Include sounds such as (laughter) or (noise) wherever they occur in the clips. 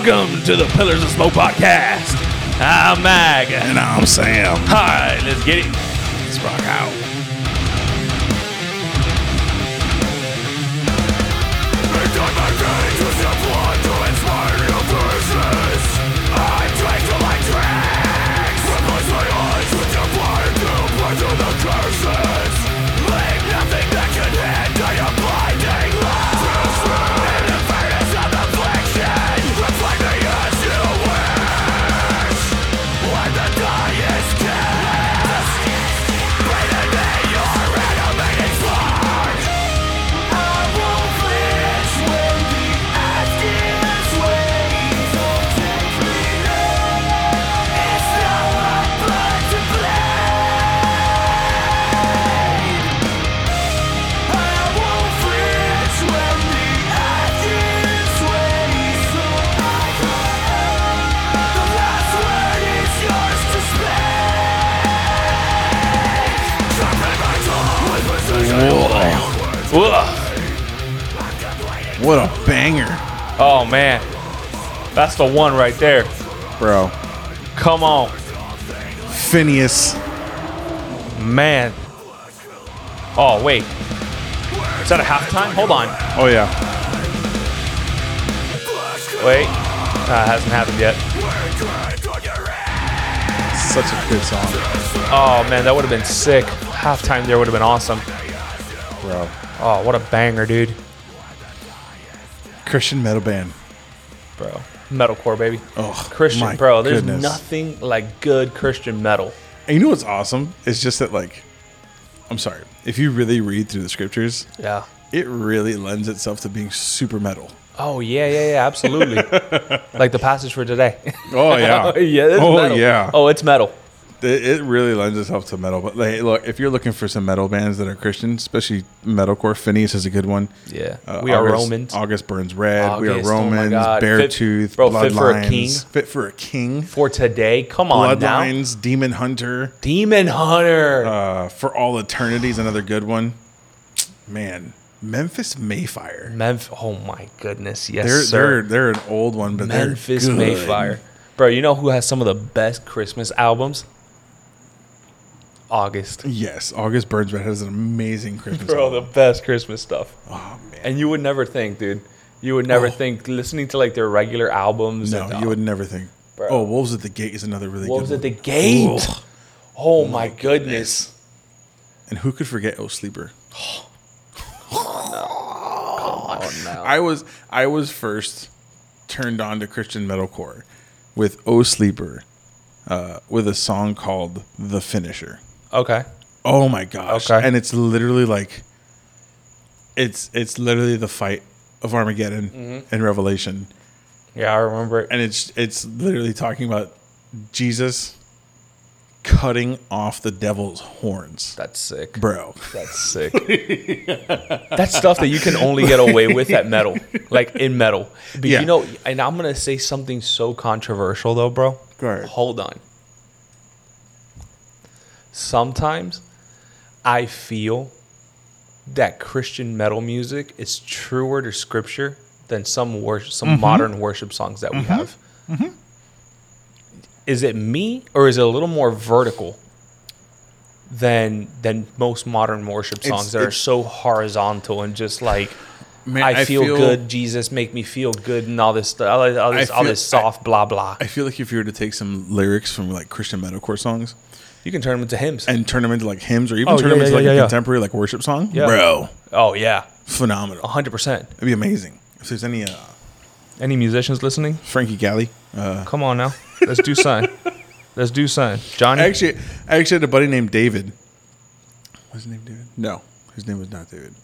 Welcome to the Pillars of Smoke podcast. I'm Mag. And I'm Sam. All right, let's get it. Let's rock out. Banger, Oh man, that's the one right there. bro. Come on, Phinehas. man. Oh wait, is that a halftime? Hold on. Oh, yeah. Wait, that hasn't happened yet. Such a good song, Oh man, that would have been sick. Halftime there would have been awesome. bro. Oh, what a banger, dude. Christian metal band. Bro, metalcore, baby. Oh, Christian, my bro. There's goodness. nothing like good Christian metal. And you know what's awesome? It's just that, like, I'm sorry. If you really read through the scriptures, Yeah. it really lends itself to being super metal. Oh yeah, yeah, yeah, absolutely. (laughs) like the passage for today. Oh, yeah. (laughs) yeah, it's Oh, metal. yeah. Oh, it's metal. It, it really lends itself to metal. But like, look, if you're looking for some metal bands that are Christian, especially metalcore, Phinehas is a good one. Yeah. Uh, we are Romans. August burns red. we are August, oh Romans. God. Beartooth. Fit- bro, fit for a Bloodlines, king. Fit for a king. for today. Come on now. Bloodlines. Demon Hunter. Demon Hunter. Uh, for all eternity is another good one. Man, Memphis May Fire. Memphis. Oh my goodness. Yes, They're sir. they're they're an old one, but Memphis they're good. May Fire. Bro, you know who has some of the best Christmas albums? August. Yes, August Burns Red has an amazing (laughs) Christmas. Bro, the best Christmas stuff. oh man, And you would never think, dude. You would never Oh. think listening to like their regular albums. no, and, you would never think. Bro. Oh, Wolves at the Gate is another really Wolves good at the. Gate. Ugh. Oh, my goodness. And who could forget Oh Sleeper? (gasps) Oh no. I was I was first turned on to Christian metalcore with Oh Sleeper, uh, with a song called The Finisher. Okay. Oh my gosh! Okay. And it's literally like, it's it's literally the fight of Armageddon Mm-hmm. and Revelation, Yeah, I remember it. and it's it's literally talking about Jesus cutting off the devil's horns, That's sick. bro. That's sick. That's stuff that you can only get away with at metal, like in metal. But Yeah. you know, and I'm gonna say something so controversial though, bro. Go ahead. Hold on. Sometimes I feel that Christian metal music is truer to scripture than some worship, some Mm-hmm. modern worship songs that we have. Is it me or is it a little more vertical than than most modern worship It's- songs that are so horizontal and just like Man, I, feel, good, Jesus, make me feel good, and all this stuff, all this, all this, all this soft blah blah. I feel like if you were to take some lyrics from like Christian metalcore songs You can turn them into hymns. and turn them into like hymns or even Oh, turn yeah, them into yeah, like yeah, a yeah. contemporary like worship song, Yeah. bro, oh yeah, phenomenal. hundred percent. It'd be amazing. If there's any uh, Any musicians listening? Frankie Galli, uh, Come on now, let's do sign. Let's do sign. Johnny, actually, I actually had a buddy named David. Was his name David? No, his name was not David.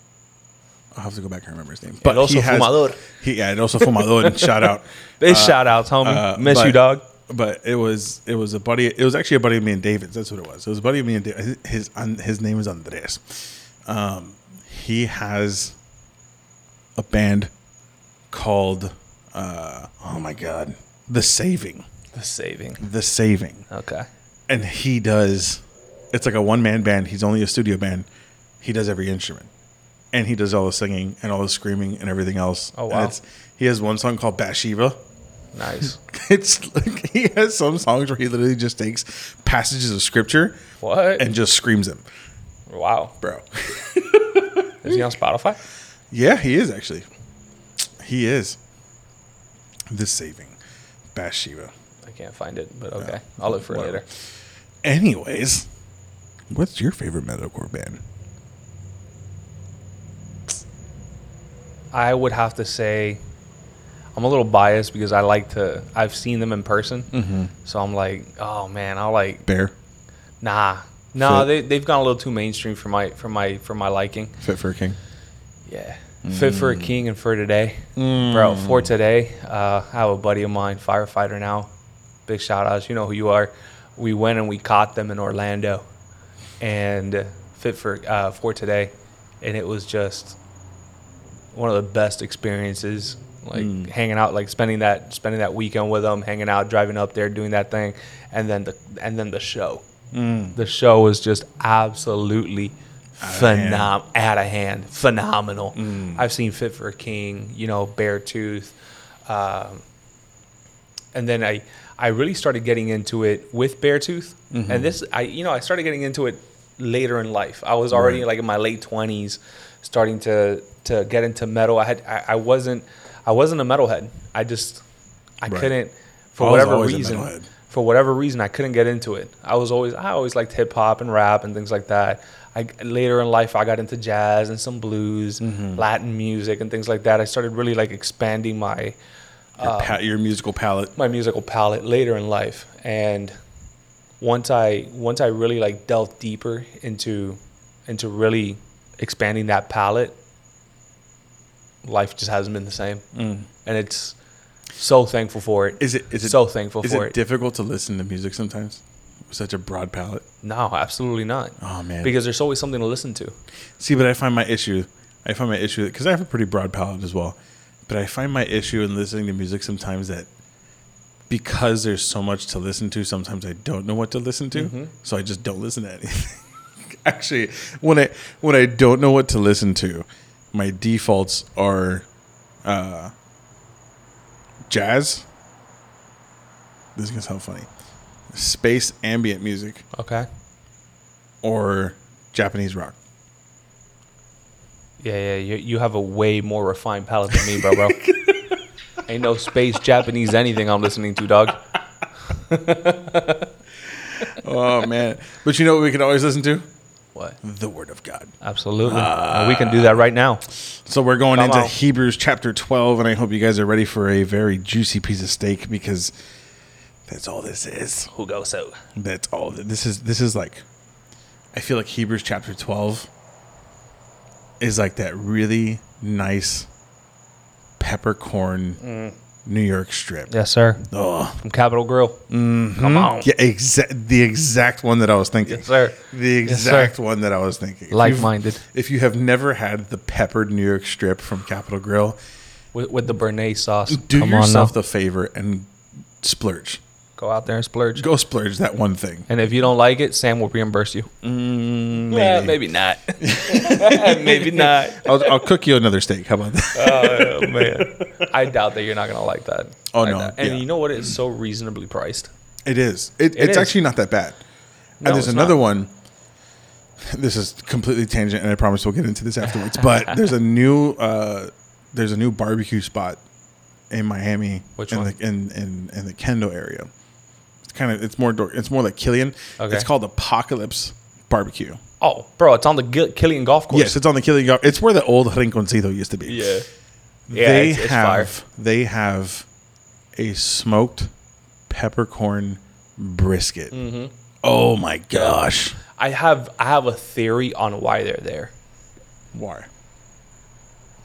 I'll have to go back and remember his name. But also he has, fumador. He, yeah, and also fumador. shout out. (laughs) big shout outs, homie. Uh, Miss but- you, dog. But it was it was a buddy. It was actually a buddy of me and David's. That's what it was. It was a buddy of me and David. His his, name is Andres. Um, he has a band called uh, oh my god, The Saving. The saving. The Saving. Okay. and he does it's like a one man band he's only a studio band he does every instrument and he does all the singing and all the screaming and everything else Oh, And wow. it's, he has one song called Bathsheba Nice. (laughs) It's like he has some songs where he literally just takes passages of scripture What? and just screams them, wow. bro. Is he on Spotify? Yeah, he is actually. He is. The saving Bathsheba. I can't find it, but okay. I'll look for it Whatever. later. Anyways, what's your favorite metalcore band? I would have to say I'm a little biased because I like to. I've seen them in person, Mm-hmm. so I'm like, oh man, I like Bear, nah, nah. They they've gone a little too mainstream for my for my for my liking. Fit for a King. Yeah, fit for a king and for today, Mm. bro. For today, uh, I have a buddy of mine, firefighter now. Big shout outs. You know who you are. We went and we caught them in Orlando, and fit for uh, for today, and it was just one of the best experiences. Like mm. hanging out, like spending that spending that weekend with them, hanging out, driving up there, doing that thing, and then the and then the show. Mm. The show was just absolutely phenom out of hand, phenomenal. Mm. I've seen Fit for a King, you know, Beartooth, um, and then I I really started getting into it with Beartooth, mm-hmm. and this I you know I started getting into it later in life. I was already Right. like in my late twenties, starting to to get into metal. I had I, I wasn't I wasn't a metalhead. I just I Right. couldn't for I whatever reason for whatever reason I couldn't get into it. I was always I always liked hip hop and rap and things like that. I later in life I got into jazz and some blues, Mm-hmm. Latin music and things like that. I started really like expanding my Your, pa- your musical palette. my musical palette later in life and once I once I really like delved deeper into into really expanding that palette life just hasn't been the same and it's so thankful for it Is it? Is it so thankful Is for it, it, difficult to listen to music sometimes? With such a broad palette. no absolutely not Oh man. because there's always something to listen to See, but I find my issue. I find my issue because I have a pretty broad palette as well. But I find my issue in listening to music sometimes that because there's so much to listen to, sometimes I don't know what to listen to, Mm-hmm. so I just don't listen to anything. (laughs) Actually, when I when I don't know what to listen to, my defaults are uh, jazz. This is gonna sound funny. Space ambient music okay or Japanese rock. yeah yeah you, you have a way more refined palette than me bro bro (laughs) ain't no space japanese anything i'm listening to dog (laughs) Oh man! But you know what we can always listen to? What The Word of God. absolutely And we can do that right now So we're going Come into on. Hebrews chapter twelve, and I hope you guys are ready for a very juicy piece of steak because that's all this is. who goes so That's all. This is this is like. I feel like Hebrews chapter twelve is like that really nice peppercorn mm. New York strip. yes sir Oh, from Capital Grille. Mm-hmm. Come on. yeah, exact the exact one that I was thinking. Yes, sir. The Yes, sir. exact one that I was thinking. If you've- Like-minded. If you have never had the peppered New York strip from Capital Grille, With, with the Béarnaise sauce. do Come yourself now. the favor and splurge. Go out there and splurge. Go splurge that one thing. And if you don't like it, Sam will reimburse you. Mm, Yeah, maybe. maybe not. (laughs) maybe not. (laughs) I'll, I'll cook you another steak. How about that? (laughs) Oh man, I doubt that you're not gonna like that. Oh, Like no, that. And yeah. you know what? It's so reasonably priced. It is. It, It it's is. actually not that bad. No, and there's another not. one. This is completely tangent, and I promise we'll get into this afterwards. But there's a new uh, there's a new barbecue spot in Miami. Which in one? The, in, in in the Kendall area. Kind of it's more it's more like Killian. Okay. It's called Apocalypse Barbecue. Oh, bro, it's on the Gil- Killian Golf Course. Yes, it's on the Killian. Golf. It's where the old Rinconcito used to be. Yeah. Yeah, they it's- it's have fire. they have a smoked peppercorn brisket. Mm-hmm. Oh my gosh! I have I have a theory on why they're there. Why?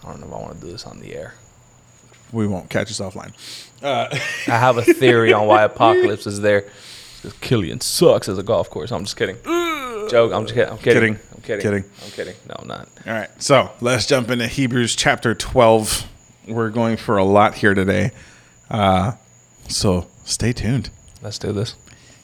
I don't know if I want to do this on the air. We won't catch us offline. I have a theory on why (laughs) Apocalypse is there. Because Killian sucks as a golf course. I'm just kidding. Joke. I'm just kidding. I'm kidding. Kidding. I'm kidding. Kidding. I'm kidding. No, I'm not. All right, so let's jump into Hebrews chapter twelve. We're going for a lot here today, uh, so stay tuned. Let's do this.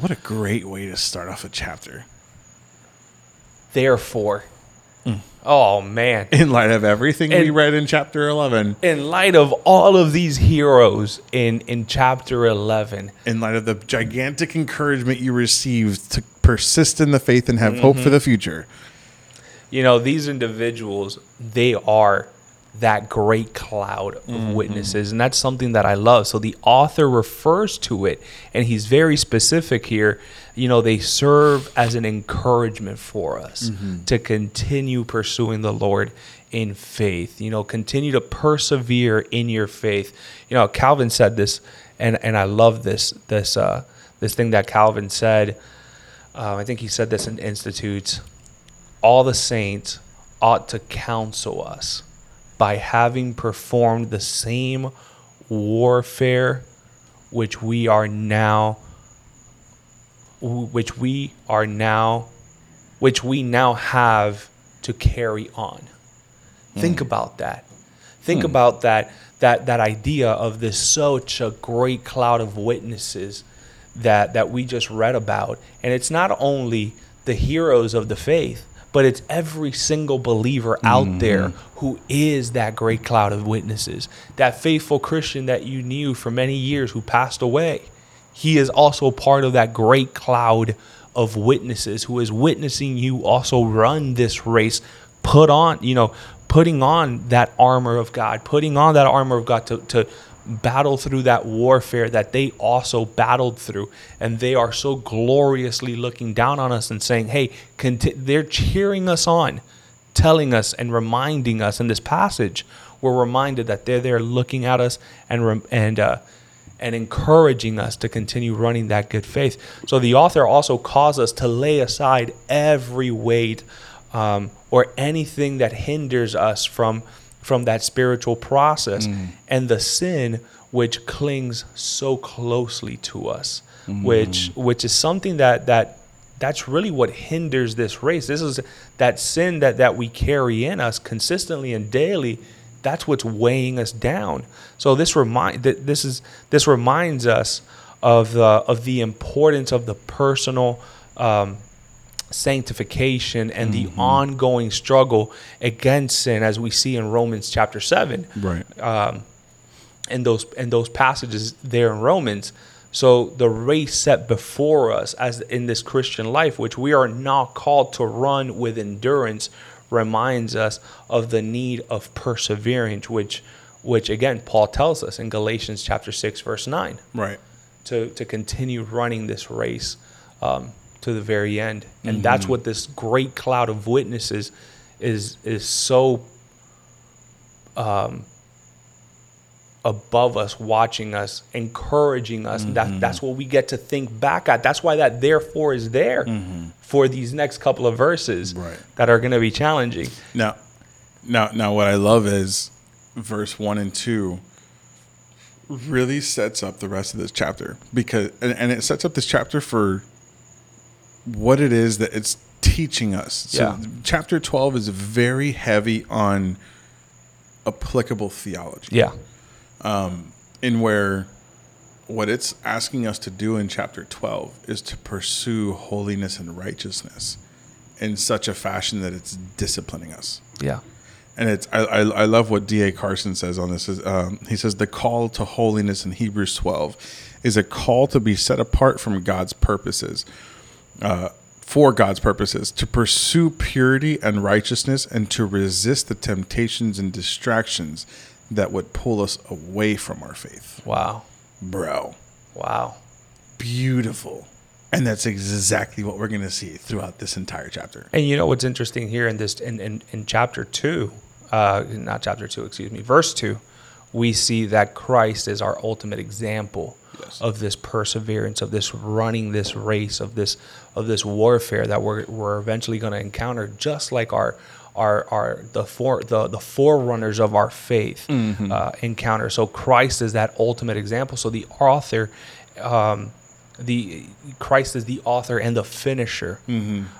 What a great way to start off a chapter. Therefore, mm. oh man, In light of everything we read in chapter 11, in light of all of these heroes in in chapter 11 in light of the gigantic encouragement you received to persist in the faith and have hope for mm-hmm. the future. you know these individuals they are that great cloud of witnesses. And that's something that i love. So the author refers to it and he's very specific here. You know they serve as an encouragement for us to continue pursuing the lord in faith. You know continue to persevere in your faith. You know calvin said this and and i love this this uh this thing that calvin said. Uh, i think he said this in institutes. All the saints ought to counsel us by having performed the same warfare which we are now which we are now which we now have to carry on. Think hmm. about that. Think hmm. about that that that idea of this such a great cloud of witnesses that that we just read about. And it's not only the heroes of the faith but it's every single believer out mm-hmm. there who is that great cloud of witnesses. That faithful christian that you knew for many years who passed away he is also part of that great cloud of witnesses who is witnessing you also run this race put on you know putting on that armor of god putting on that armor of god to, to battle through that warfare that they also battled through and they are so gloriously looking down on us and saying hey conti-, they're cheering us on telling us and reminding us in this passage we're reminded that they're there looking at us and and uh, and encouraging us to continue running that good faith. So the author also calls us to lay aside every weight um, or anything that hinders us from from that spiritual process and the sin which clings so closely to us, which which is something that that that's really what hinders this race. This is that sin that that we carry in us consistently and daily. That's what's weighing us down. So this remind that this is this reminds us of the of the importance of the personal um, sanctification and the ongoing struggle against sin, as we see in Romans chapter seven Right. um, in those and those passages there in Romans. So the race set before us as in this Christian life, which we are not called to run with endurance, reminds us of the need of perseverance, which which again Paul tells us in Galatians chapter six verse nine Right. to to continue running this race um, to the very end, and mm-hmm. that's what this great cloud of witnesses is is so um, above us, watching us, encouraging us. and That that's mm-hmm. what we get to think back at. That's why that therefore is there mm-hmm. for these next couple of verses Right. that are going to be challenging. Now, now, now, what I love is verse one and two really sets up the rest of this chapter because, and, and it sets up this chapter for what it is that it's teaching us. So, Yeah. chapter twelve is very heavy on applicable theology. Yeah, in where what it's asking us to do in chapter 12 is to pursue holiness and righteousness in such a fashion that it's disciplining us yeah, and it's I, I, I love what da carson says on this is um, he says the call to holiness in hebrews 12 is a call to be set apart from god's purposes uh, for god's purposes to pursue purity and righteousness and to resist the temptations and distractions that would pull us away from our faith. Wow, bro. Wow. beautiful. And that's exactly what we're going to see throughout this entire chapter. And you know what's interesting here in this in, in, in chapter two, uh, not chapter two, excuse me, verse two, we see that Christ is our ultimate example Yes. of this perseverance, of this running this race, of this of this warfare that we're we're eventually going to encounter, just like our our our the for the the forerunners of our faith uh, encounter. So Christ is that ultimate example. So the author. Um, the Christ is the author and the finisher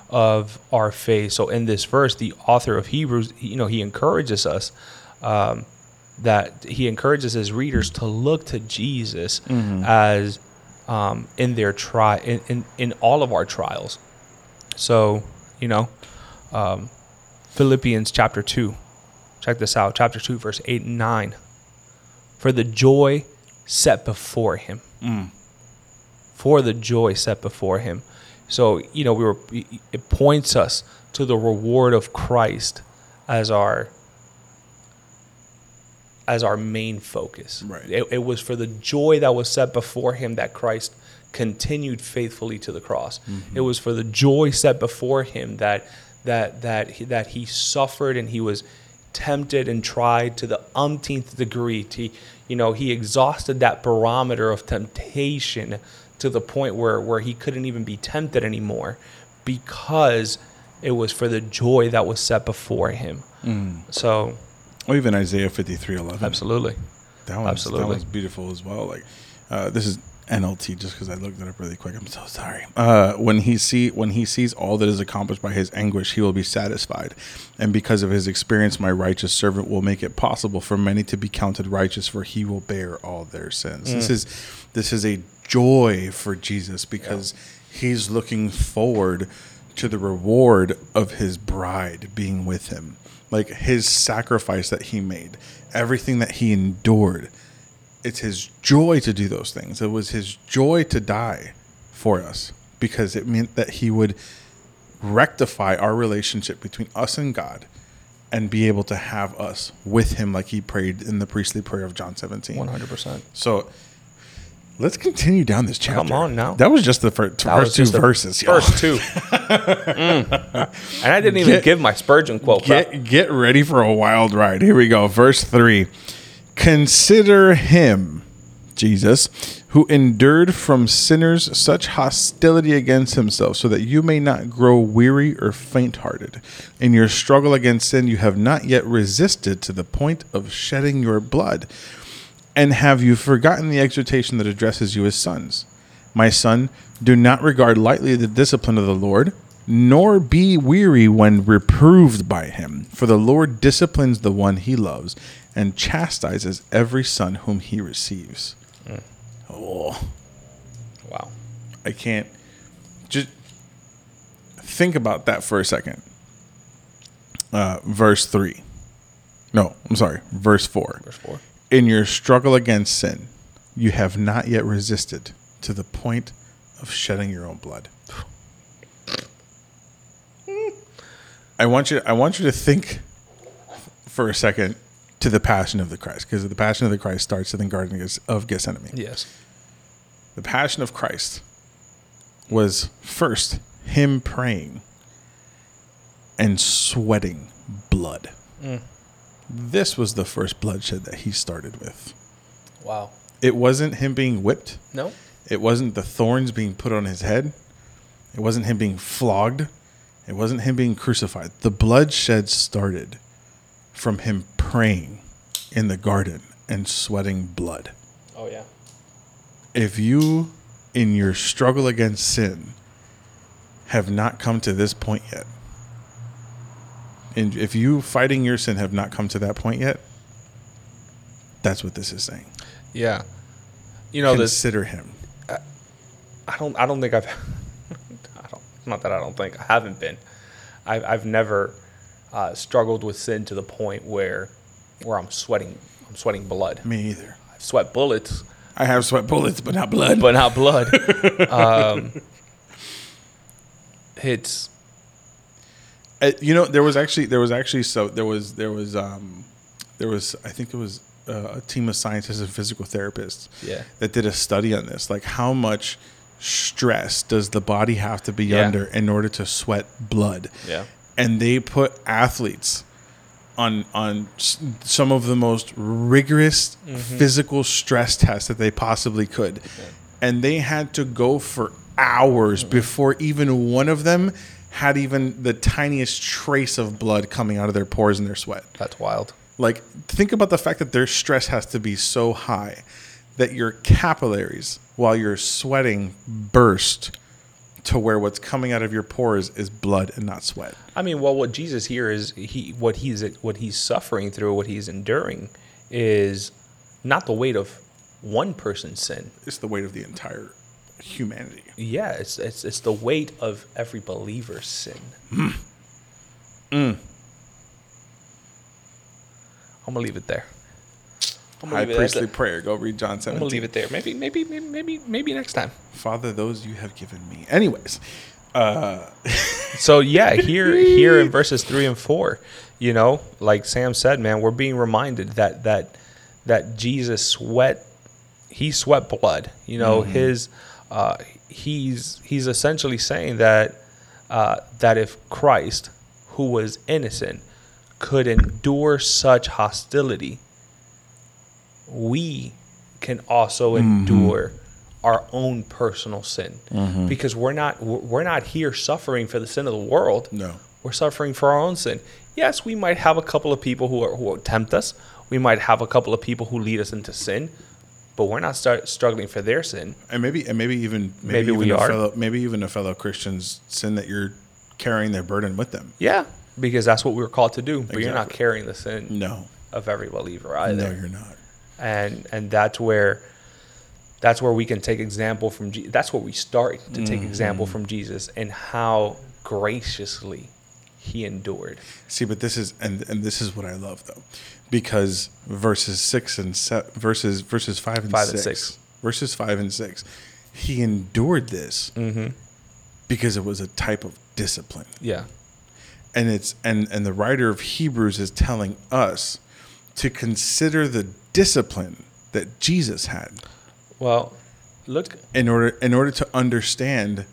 of our faith. So in this verse, the author of Hebrews, you know, he encourages us um, that he encourages his readers to look to Jesus as um, in their tri in, in in all of our trials. So you know, um, Philippians chapter two, check this out, chapter two, verse eight and nine. For the joy set before him for the joy set before him. So, you know, we were it points us to the reward of Christ as our as our main focus. Right. It, it was for the joy that was set before him that Christ continued faithfully to the cross. Mm-hmm. It was for the joy set before him that that that he, that he suffered and he was tempted and tried to the umpteenth degree. To, you know, he exhausted that barometer of temptation to the point where where he couldn't even be tempted anymore because it was for the joy that was set before him. Mm. So, Or even Isaiah fifty three eleven. absolutely. That one's, Absolutely. That one's beautiful as well. Like, uh, this is NLT just because I looked it up really quick. I'm so sorry. Uh, when he see when he sees all that is accomplished by his anguish, he will be satisfied, and because of his experience, my righteous servant will make it possible for many to be counted righteous, for he will bear all their sins. This is this is a joy for Jesus because he's looking forward to the reward of his bride being with him. Like his sacrifice that he made, everything that he endured. It's his joy to do those things. It was his joy to die for us because it meant that he would rectify our relationship between us and God and be able to have us with him like he prayed in the priestly prayer of John 17. One hundred percent. So let's continue down this chapter. Come on now. That was just the first, That first two verses. First two. (laughs) Mm. And I didn't even Get- give my Spurgeon quote. bro. Get get ready for a wild ride. Here we go. Verse 3. Consider him, Jesus, who endured from sinners such hostility against himself, so that you may not grow weary or faint hearted. In your struggle against sin, you have not yet resisted to the point of shedding your blood. And have you forgotten the exhortation that addresses you as sons? My son, do not regard lightly the discipline of the Lord, nor be weary when reproved by him. For the Lord disciplines the one he loves and chastises every son whom he receives. Oh, Wow. I can't. Just think about that for a second. Uh, verse 3. No, I'm sorry. Verse 4 Verse four. In your struggle against sin, you have not yet resisted to the point of shedding your own blood. I want you I want you to think for a second to the passion of the Christ because the passion of the Christ starts in the garden of Gethsemane. Yes. The passion of Christ was first him praying and sweating blood. Mm. This was the first bloodshed that he started with. Wow. It wasn't him being whipped. No. It wasn't the thorns being put on his head. It wasn't him being flogged. It wasn't him being crucified. The bloodshed started from him praying in the garden and sweating blood. Oh yeah. If you, in your struggle against sin, have not come to this point yet, and if you fighting your sin have not come to that point yet, that's what this is saying. Yeah. You know this. Consider him. I don't. I don't think I've. (laughs) I don't. Not that I don't think I haven't been. I've. I've never uh, struggled with sin to the point where, where I'm sweating. I'm sweating blood. Me either. I've sweat bullets, I have sweat bullets, but not blood. but not blood. (laughs) um, it's Uh, you know, there was actually there was actually so there was there was um there was I think it was uh, a team of scientists and physical therapists Yeah. that did a study on this, like how much stress does the body have to be Yeah. under in order to sweat blood? Yeah. and they put athletes on on some of the most rigorous physical stress tests that they possibly could, and they had to go for hours before even one of them had even the tiniest trace of blood coming out of their pores and their sweat. That's wild. Like, think about the fact that their stress has to be so high that your capillaries, while you're sweating, burst to where what's coming out of your pores is blood and not sweat. I mean, well, what Jesus here is he what he's what he's suffering through, what he's enduring, is not the weight of one person's sin. It's the weight of the entire humanity. Yeah, it's it's it's the weight of every believer's sin. Hmm. Hmm. I'm gonna leave it there. I'm High leave it at priestly prayer. Go read John I'm gonna leave it there. Maybe maybe maybe maybe maybe next time. Father, those you have given me. Anyways, uh, (laughs) So yeah, here here in (laughs) verses three and four, you know, like Sam said, man, we're being reminded that that that Jesus sweat, he sweat blood. You know, mm-hmm. his uh, he's he's essentially saying that uh, that if Christ, who was innocent, could endure such hostility, we can also endure our own personal sin. Because we're not we're we're not here suffering for the sin of the world. No. we're suffering for our own sin. Yes we might have a couple of people who are who tempt us. We might have a couple of people who lead us into sin but we're not start struggling for their sin and maybe and maybe even maybe, Maybe even we a are. fellow maybe even a fellow Christian's sin that you're carrying their burden with them. yeah because that's what we were called to do but you're not carrying the sin No. of every believer either No, you're not. and and that's where that's where we can take example from Je- that's where we start to take mm-hmm. example from Jesus and how graciously he endured See, but this is and and this is what I love though, because verses six and se- verses verses five and Five six, and six. verses five and six, he endured this Mm-hmm. because it was a type of discipline, yeah and it's and and the writer of Hebrews is telling us to consider the discipline that Jesus had well look in order in order to understand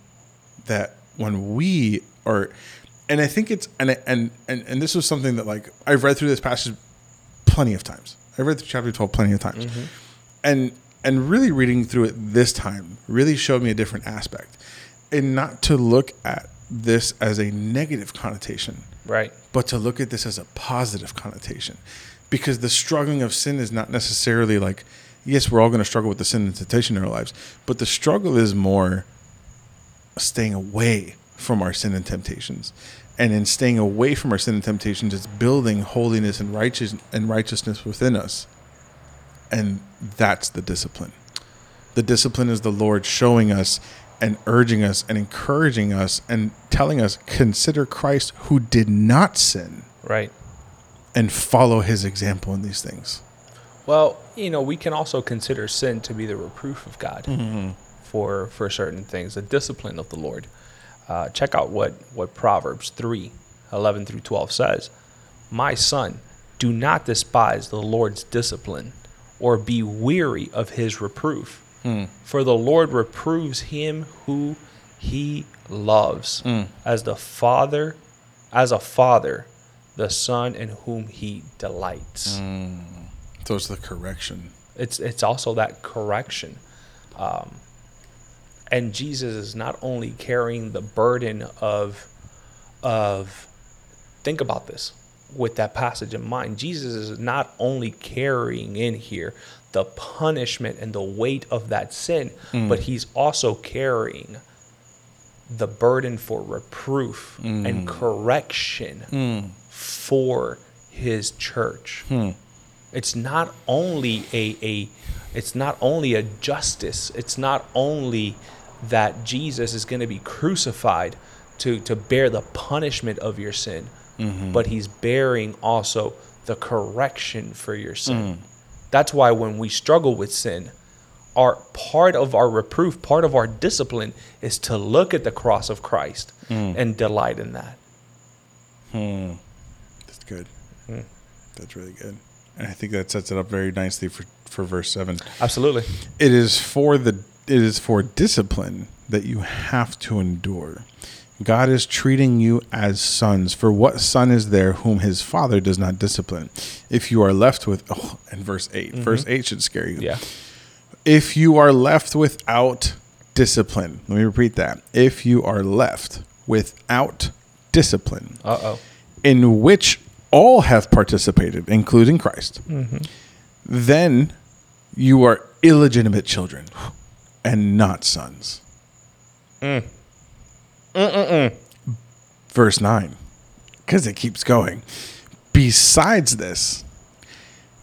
that when we are and I think it's and and and, and this was something that like I've read through this passage plenty of times. I've read through chapter 12 plenty of times. Mm-hmm. And and really reading through it this time really showed me a different aspect. And not to look at this as a negative connotation, right but to look at this as a positive connotation because the struggling of sin is not necessarily like yes we're all going to struggle with the sin and temptation in our lives but the struggle is more staying away from our sin and temptations. And in staying away from our sin and temptations it's building holiness and righteous and righteousness within us. And that's the discipline. The discipline is the lord showing us and urging us and encouraging us and telling us consider christ who did not sin right. and follow his example in these things. Well you know we can also consider sin to be the reproof of god Mm-hmm. for for certain things the discipline of the lord uh, check out what what proverbs 3 11 through 12 says. My son do not despise the lord's discipline or be weary of his reproof. For the lord reproves him who he loves. As the father as a father the son in whom he delights. So it's the correction. It's it's also that correction. Um, and jesus is not only carrying the burden of of think about this with that passage in mind. Jesus is not only carrying in here the punishment and the weight of that sin mm. but he's also carrying the burden for reproof and mm. correction mm. for his church. Hmm. It's not only a, a it's not only a justice it's not only that jesus is going to be crucified to to bear the punishment of your sin mm-hmm. but he's bearing also the correction for your sin. Mm. That's why when we struggle with sin our part of our reproof part of our discipline is to look at the cross of christ mm. and delight in that. Hmm. that's good. Hmm. That's really good. And i think that sets it up very nicely for for verse 7 absolutely it is for the it is for discipline that you have to endure God is treating you as sons. For what son is there whom his father does not discipline? If you are left with, oh, and verse 8, verse 8 should scare you. Yeah. If you are left without discipline, let me repeat that. If you are left without discipline, Uh oh. in which all have participated, including Christ, then you are illegitimate children and not sons. Mm. Verse 9, because it keeps going. Besides this,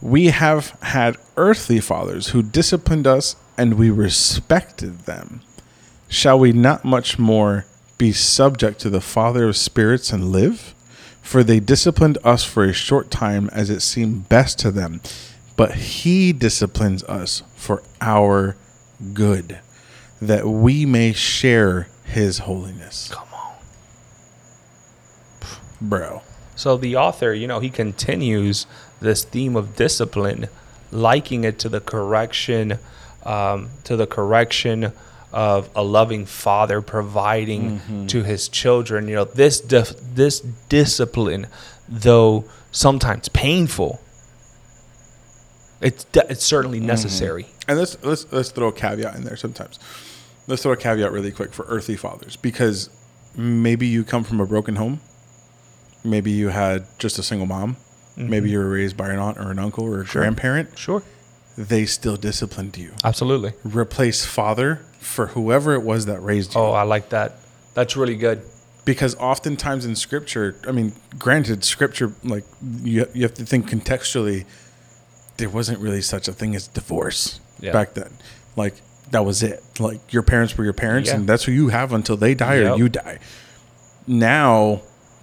we have had earthly fathers who disciplined us and we respected them. Shall we not much more be subject to the Father of spirits and live? For they disciplined us for a short time as it seemed best to them, but He disciplines us for our good, that we may share His holiness. Come on. Bro. So the author, you know, he continues this theme of discipline, liking it to the correction, um, to the correction of a loving father providing to his children. You know, this dif- this discipline, though sometimes painful, it's de- it's certainly mm-hmm. necessary. And let's let's let's throw a caveat in there sometimes. Let's throw a caveat really quick for earthly fathers because maybe you come from a broken home. Maybe you had just a single mom. Maybe mm-hmm. you were raised by an aunt or an uncle or a grandparent. Sure, They still disciplined you. absolutely. Replace father for whoever it was that raised you. Oh, I like that. That's really good. because oftentimes in scripture i mean granted scripture like you, you have to think contextually there wasn't really such a thing as divorce Yeah. back then like that was it like your parents were your parents Yeah. and that's who you have until they die or you die now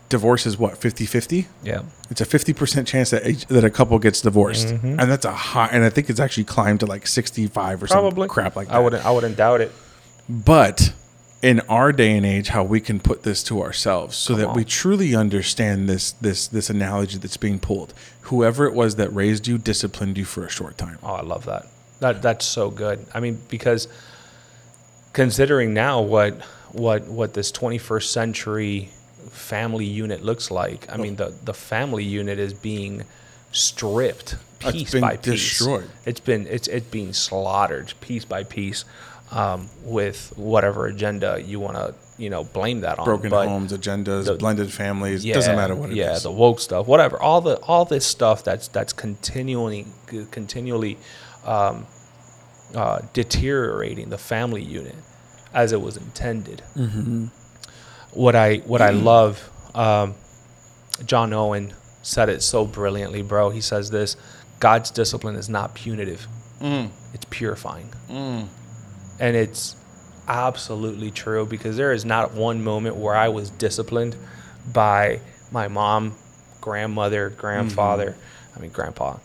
divorce is what 50-50 Yeah. it's a 50% chance that a, that a couple gets divorced Mm-hmm. and that's a high and i think it's actually climbed to like 65 or Probably some crap like that I wouldn't. I wouldn't doubt it. but in our day and age, how we can put this to ourselves so that on. we truly understand this this this analogy that's being pulled. Whoever it was that raised you disciplined you for a short time. Oh, I love that. That that's so good. I mean, because considering now what what what this 21st century family unit looks like, I oh. mean, the the family unit is being stripped It's piece been by piece. destroyed. It's been it's it's being slaughtered piece by piece um, with whatever agenda you want to you know blame that on. Broken But- homes, agendas, the- blended families. doesn't matter what it is. yeah, the woke stuff, whatever. All the all this stuff that's that's continually continually um, uh, deteriorating the family unit as it was intended. Mm-hmm. What I what I love, um, John Owen said it so brilliantly, bro. He says this: God's discipline is not punitive; Mm. it's purifying, and it's absolutely true because there is not one moment where I was disciplined by my mom, grandmother, grandfather. I mean, grandpa.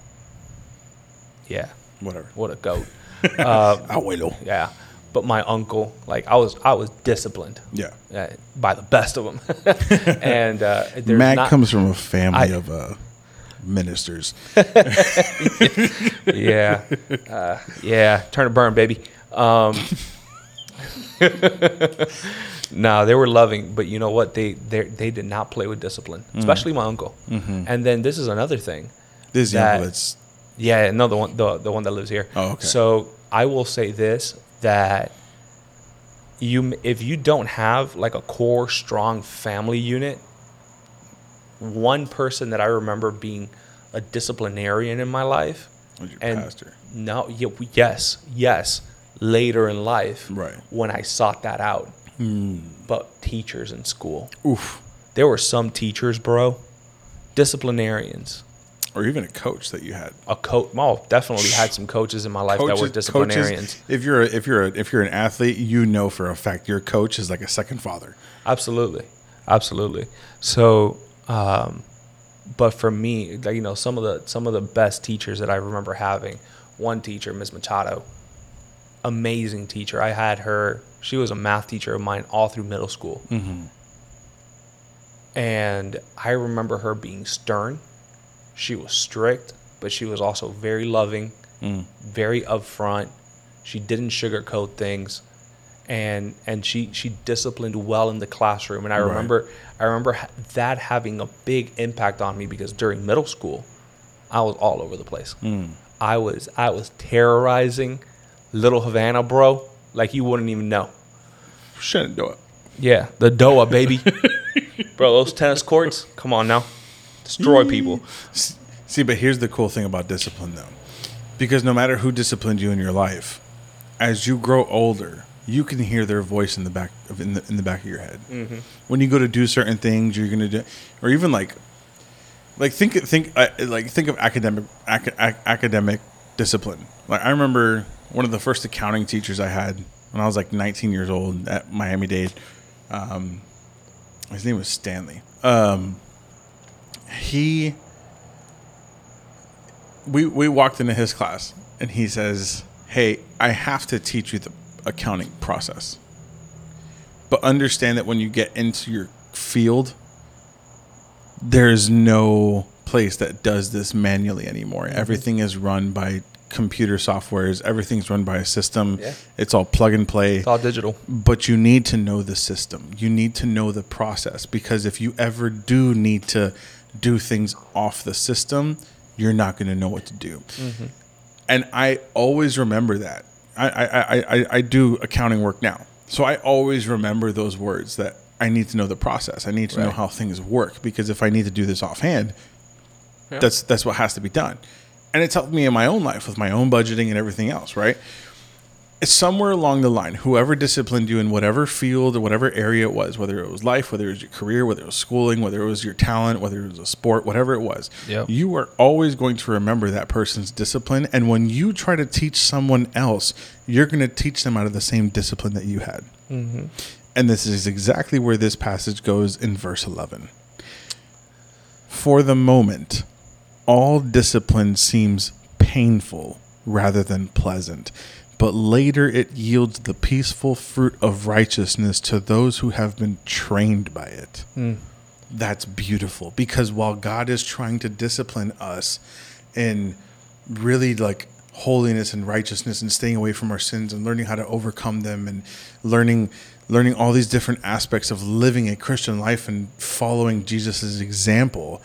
Yeah, Whatever. what a goat. (laughs) uh, Abuelo. yeah, but my uncle, like I was, I was disciplined Yeah. uh, by the best of them. (laughs) and uh, Mac not, comes from a family I- of uh, ministers. (laughs) yeah, uh, yeah, turn to burn, baby. Um, (laughs) no, they were loving, but you know what? They they they did not play with discipline, especially my uncle. And then this is another thing. This That- that's Yeah, no, the one the, the one that lives here. Oh, okay. So I will say this that you if you don't have like a core strong family unit, one person that I remember being a disciplinarian in my life, was your and pastor. no, yeah, yes, yes, later in life, Right. When I sought that out, but teachers in school, Oof. there were some teachers, bro, disciplinarians. Or even a coach that you had. A coach, oh, definitely had some coaches in my life that were disciplinarians. if you're a, if you're a, if you're an athlete, you know for a fact your coach is like a second father. Absolutely, absolutely. So, um, but for me, like, you know, some of the some of the best teachers that I remember having. One teacher, Ms. Machado, amazing teacher. I had her. She was a math teacher of mine all through middle school, mm-hmm. and I remember her being stern. She was strict, but she was also very loving, mm. very upfront. She didn't sugarcoat things, and and she she disciplined well in the classroom and i Right. remember i remember ha- that having a big impact on me because during middle school i was all over the place mm. i was i was terrorizing little havana bro like you wouldn't even know Shouldn't do it. yeah the doa baby (laughs) bro those tennis courts come on now destroy people See, but here's the cool thing about discipline, though, because no matter who disciplined you in your life, as you grow older, you can hear their voice in the back of in the, in the back of your head. When you go to do certain things, you're gonna do, or even like, like think think uh, like think of academic ac- ac- academic discipline. Like I remember one of the first accounting teachers I had when I was like 19 years old at Miami Dade. Um, his name was Stanley. Um, he we we walked into his class and he says, "Hey, I have to teach you the accounting process. But understand that when you get into your field, there's no place that does this manually anymore. Everything is run by computer softwares. Everything's run by a system. Yeah. It's all plug and play it's all digital but you need to know the system. You need to know the process because if you ever do need to do things off the system, you're not going to know what to do. Mm-hmm. And I always remember that. I, I, I, I, do accounting work now. So I always remember those words that I need to know the process. I need to know how things work because if I need to do this offhand, Yeah. that's that's what has to be done. And it's helped me in my own life with my own budgeting and everything else, right? It's somewhere along the line, whoever disciplined you in whatever field or whatever area it was, whether it was life, whether it was your career, whether it was schooling, whether it was your talent, whether it was a sport, whatever it was, Yep. you are always going to remember that person's discipline. And when you try to teach someone else, you're going to teach them out of the same discipline that you had. Mm-hmm. And this is exactly where this passage goes in verse 11. For the moment, all discipline seems painful rather than pleasant, but later it yields the peaceful fruit of righteousness to those who have been trained by it. Hmm. That's beautiful because while God is trying to discipline us in really like holiness and righteousness and staying away from our sins and learning how to overcome them and learning learning all these different aspects of living a Christian life and following Jesus' example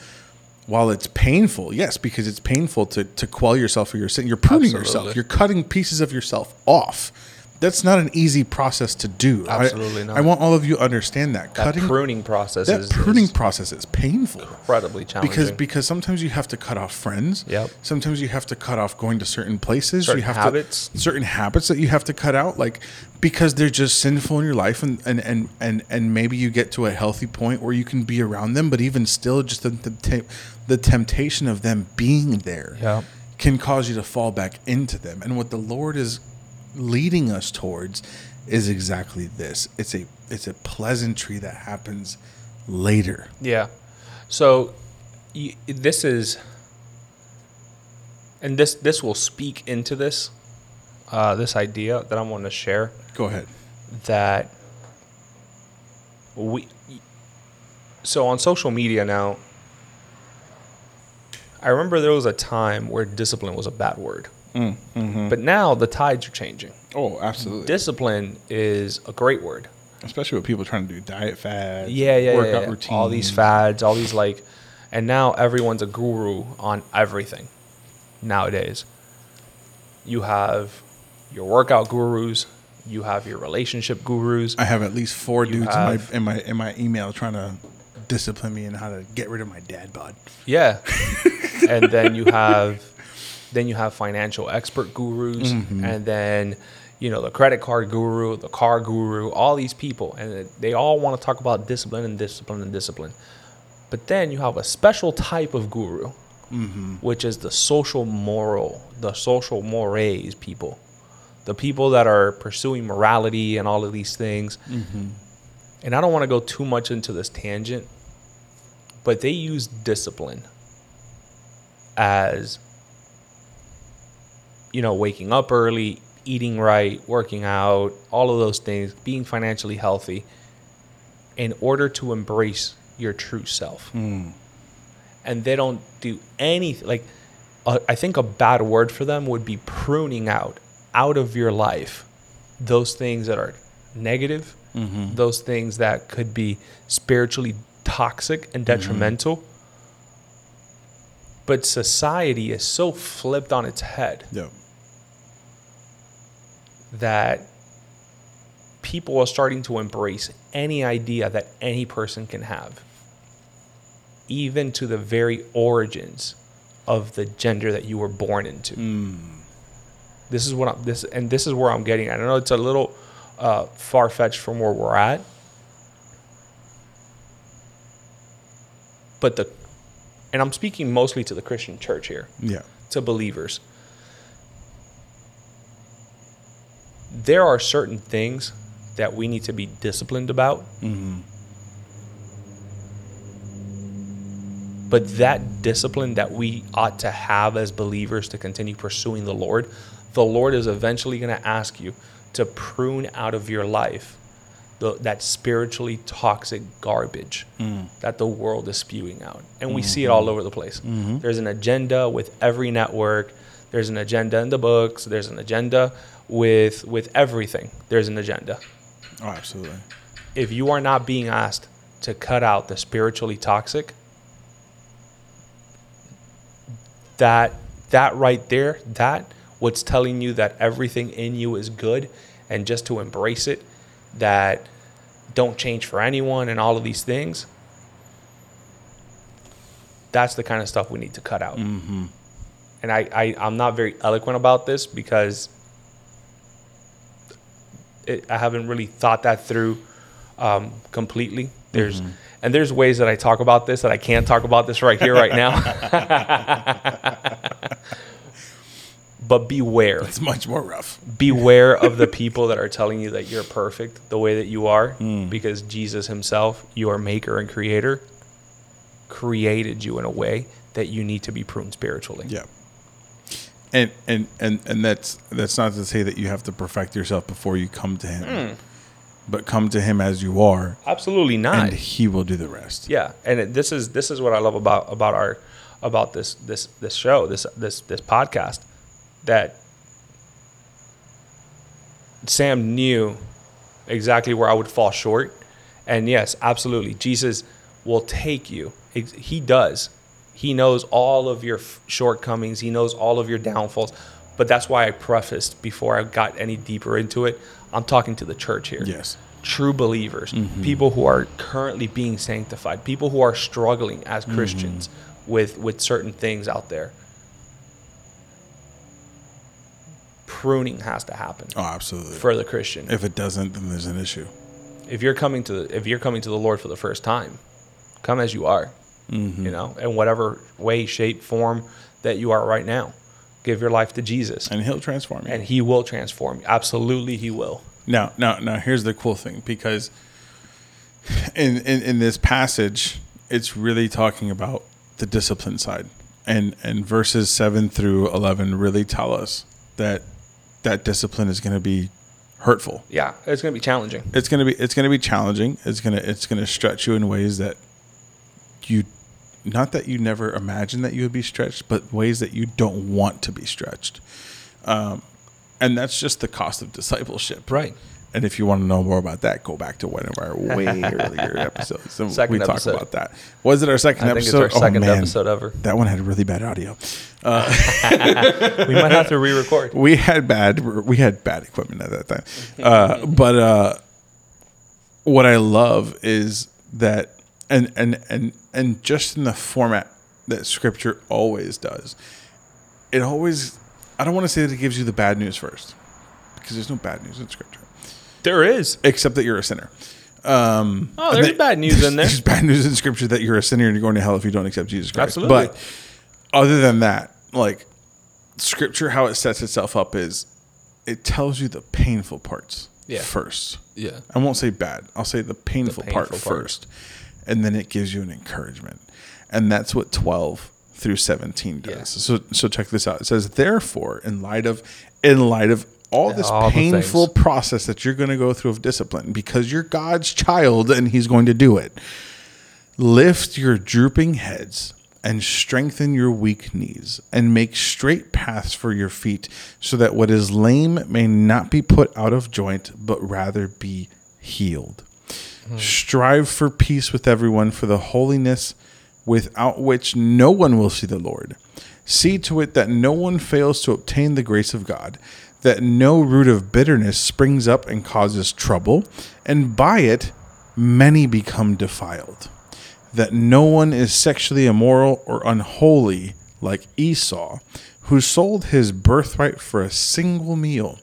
while it's painful, yes, because it's painful to, to quell yourself for your sin. You're pruning yourself. You're cutting pieces of yourself off. That's not an easy process to do. I- Absolutely not. I want all of you to understand that. that cutting pruning process that is, pruning is process is painful incredibly challenging because because sometimes you have to cut off friends. Yep. Sometimes you have to cut off going to certain places. Certain you have habits. to certain habits that you have to cut out, like because they're just sinful in your life, and and and and, and maybe you get to a healthy point where you can be around them, but even still, just the the, the temptation of them being there can cause you to fall back into them. And what the Lord is leading us towards is exactly this. It's a it's a pleasantry that happens later. Yeah. So y- this is, and this this will speak into this, uh, this idea that I'm want to share Go ahead. that we. So on social media now, I remember there was a time where discipline was a bad word, Mm-hmm. but now the tides are changing. Oh, absolutely. Discipline is a great word. Especially with people trying to do diet fads, yeah, yeah, yeah, workout yeah. routines. All these fads, all these like, and now everyone's a guru on everything. Nowadays, you have your workout gurus, you have your relationship gurus. I have at least four You dudes have- in my in my in my email trying to discipline me in how to get rid of my dad bod. Yeah, (laughs) and then you have, then you have financial expert gurus, Mm-hmm. and then you know the credit card guru, the car guru, all these people, and they all want to talk about discipline and discipline and discipline. But then you have a special type of guru, Mm-hmm. which is the social moral, the social mores people, the people that are pursuing morality and all of these things. Mm-hmm. And I don't want to go too much into this tangent, but they use discipline as you know, waking up early, eating right, working out, all of those things, being financially healthy in order to embrace your true self. Hmm. And they don't do anything like uh, I think a bad word for them would be pruning out out of your life those things that are negative, mm-hmm. those things that could be spiritually toxic and mm-hmm. detrimental. But society is so flipped on its head Yeah. That people are starting to embrace any idea that any person can have, even to the very origins of the gender that you were born into. This is what I'm this and this is where I'm getting at. I know it's a little uh, far fetched from where we're at, but the and I'm speaking mostly to the Christian church here Yeah. to believers. There are certain things that we need to be disciplined about. Mm-hmm. But that discipline that we ought to have as believers to continue pursuing the Lord, the Lord is eventually going to ask you to prune out of your life the, that spiritually toxic garbage mm. that the world is spewing out. And we see it mm-hmm. all over the place. Mm-hmm. There's an agenda with every network. There's an agenda in the books. There's an agenda with with everything. There's an agenda. Oh, absolutely. If you are not being asked to cut out the spiritually toxic, that that right there, that what's telling you that everything in you is good and just to embrace it, that don't change for anyone and all of these things. That's the kind of stuff we need to cut out. Mm-hmm. And I, I, I'm not very eloquent about this because it, I haven't really thought that through um, completely. There's and there's ways that I talk about this that I can't talk about this right here, right now. (laughs) but beware It's much more rough. beware of the people that are telling you that you're perfect the way that you are because Jesus himself, your maker and creator, created you in a way that you need to be pruned spiritually. Yeah. And and and and that's that's not to say that you have to perfect yourself before you come to him. Hmm. But come to him as you are Absolutely not. and he will do the rest. Yeah, and this is this is what I love about about our about this this this show this this this podcast that Sam knew exactly where I would fall short, and yes, absolutely, Jesus will take you. He does. He knows all of your f- shortcomings. He knows all of your downfalls. But that's why I prefaced before I got any deeper into it. I'm talking to the church here Yes. true believers, mm-hmm. people who are currently being sanctified, people who are struggling as mm-hmm. Christians with with certain things out there. Pruning has to happen Oh, absolutely. for the Christian. if it doesn't, then there's an issue. If you're coming to the, if you're coming to the Lord for the first time, come as you are. Mm-hmm. You know, in whatever way, shape, form that you are right now. Give your life to Jesus, And he'll transform you. and He will transform you. Absolutely, He will. Now, now, now, here's the cool thing because in, in in this passage, it's really talking about the discipline side, and and verses seven through eleven really tell us that that discipline is going to be hurtful. Yeah, it's going to be challenging. It's gonna be it's gonna be challenging. It's gonna it's gonna stretch you in ways that you not that you never imagined that you would be stretched, but ways that you don't want to be stretched. Um, and that's just the cost of discipleship. Right. And if you want to know more about that, go back to one of our way (laughs) earlier episodes. And Second we episode. about that. Was it our second I think it's episode? our second oh, man. episode ever. That one had really bad audio. (laughs) We might have to re-record. (laughs) we had bad we had bad equipment at that time uh, but uh, what i love is that and and and and just in the format that scripture always does it always i don't want to say that it gives you the bad news first because there's no bad news in scripture There is. except that you're a sinner um, Oh, there's bad news in there. (laughs) There's bad news in scripture that you're a sinner and you're going to hell if you don't accept Jesus Christ. Absolutely. But other than that, like scripture, how it sets itself up is it tells you the painful parts Yeah. first. Yeah. I won't say bad. I'll say the painful, part painful part. first. And then it gives you an encouragement. And that's what 12 through 17 does. Yeah. So so check this out. It says, therefore, in light of in light of all this All painful process that you're going to go through of discipline, because you're God's child and He's going to do it. Lift your drooping heads and strengthen your weak knees, and make straight paths for your feet, so that what is lame may not be put out of joint, but rather be healed. Strive for peace with everyone, for the holiness without which no one will see the Lord. See to it that no one fails to obtain the grace of God, that no root of bitterness springs up and causes trouble, and by it many become defiled. That no one is sexually immoral or unholy like Esau, who sold his birthright for a single meal.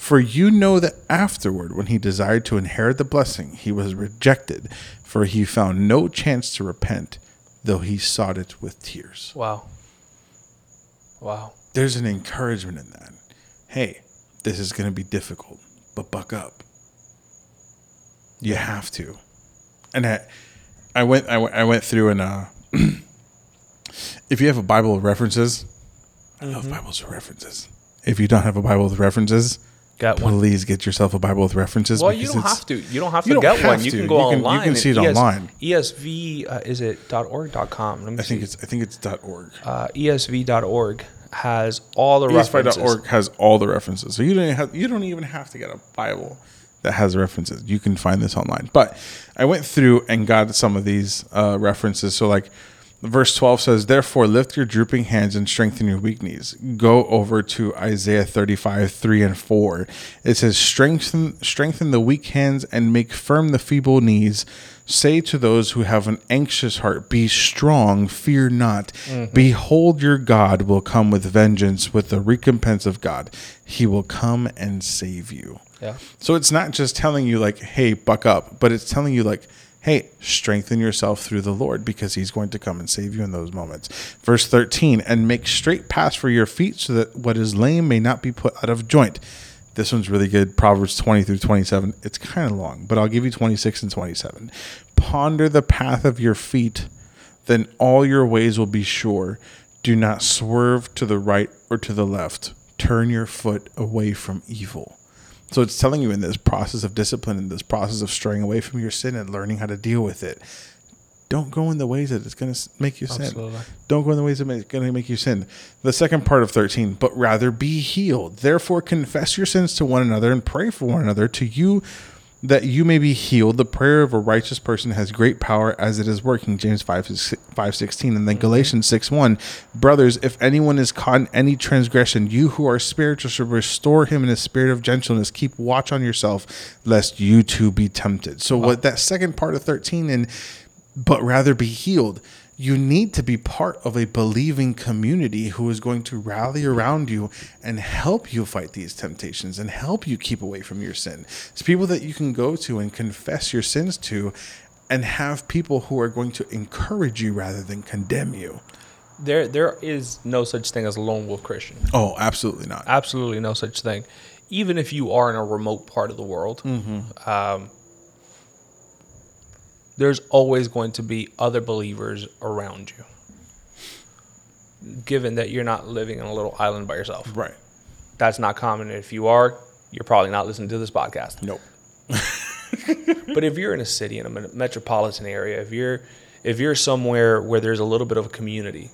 For you know that afterward, when he desired to inherit the blessing, he was rejected, for he found no chance to repent, though he sought it with tears. Wow. Wow. There's an encouragement in that. Hey, this is going to be difficult, but buck up. You have to. And I, I went, I went, I went through and uh, (clears throat) if you have a Bible of references, I love Bibles of references. If you don't have a Bible with references, Got one. please get yourself a Bible with references. Well, you don't have to. You don't have to don't get one. have You can go You can- you can see it at online. ESV uh, is it .org .com. Let me I think see. it's I think it's .org. uh, ESV.org has all the references. ESV.org has all the references, so you don't even have you don't even have to get a Bible that has references. You can find this online. But I went through and got some of these uh, references. So like. Verse 12 says, Therefore, lift your drooping hands and strengthen your weak knees. Go over to Isaiah 35, 3 and 4. It says, Strengthen, strengthen the weak hands and make firm the feeble knees. Say to those who have an anxious heart, Be strong, fear not. Mm-hmm. Behold, your God will come with vengeance, with the recompense of God. He will come and save you. Yeah. So it's not just telling you, like, hey, buck up, but it's telling you, like, hey, strengthen yourself through the Lord because he's going to come and save you in those moments. Verse 13, and make straight paths for your feet so that what is lame may not be put out of joint. This one's really good. Proverbs 20 through 27. It's kind of long, but I'll give you 26 and 27. Ponder the path of your feet, then all your ways will be sure. Do not swerve to the right or to the left. Turn your foot away from evil. So it's telling you in this process of discipline, in this process of straying away from your sin and learning how to deal with it, don't go in the ways that it's going to make you sin. Absolutely. Don't go in the ways that it's going to make you sin. The second part of 13, but rather be healed. Therefore, confess your sins to one another and pray for one another to you that you may be healed. The prayer of a righteous person has great power as it is working. James 5, 5 16. And then mm-hmm. Galatians 6 1. Brothers, if anyone is caught in any transgression, you who are spiritual should restore him in a spirit of gentleness. Keep watch on yourself, lest you too be tempted. So, what that second part of 13 and but rather be healed. You need to be part of a believing community who is going to rally around you and help you fight these temptations and help you keep away from your sin. It's people that you can go to and confess your sins to and have people who are going to encourage you rather than condemn you. There, there is no such thing as a lone wolf Christian. Oh, absolutely not. Absolutely no such thing. Even if you are in a remote part of the world, um, there's always going to be other believers around you. Given that you're not living on a little island by yourself, Right. that's not common. If you are, you're probably not listening to this podcast. Nope. (laughs) but if you're in a city in a metropolitan area, if you're if you're somewhere where there's a little bit of a community,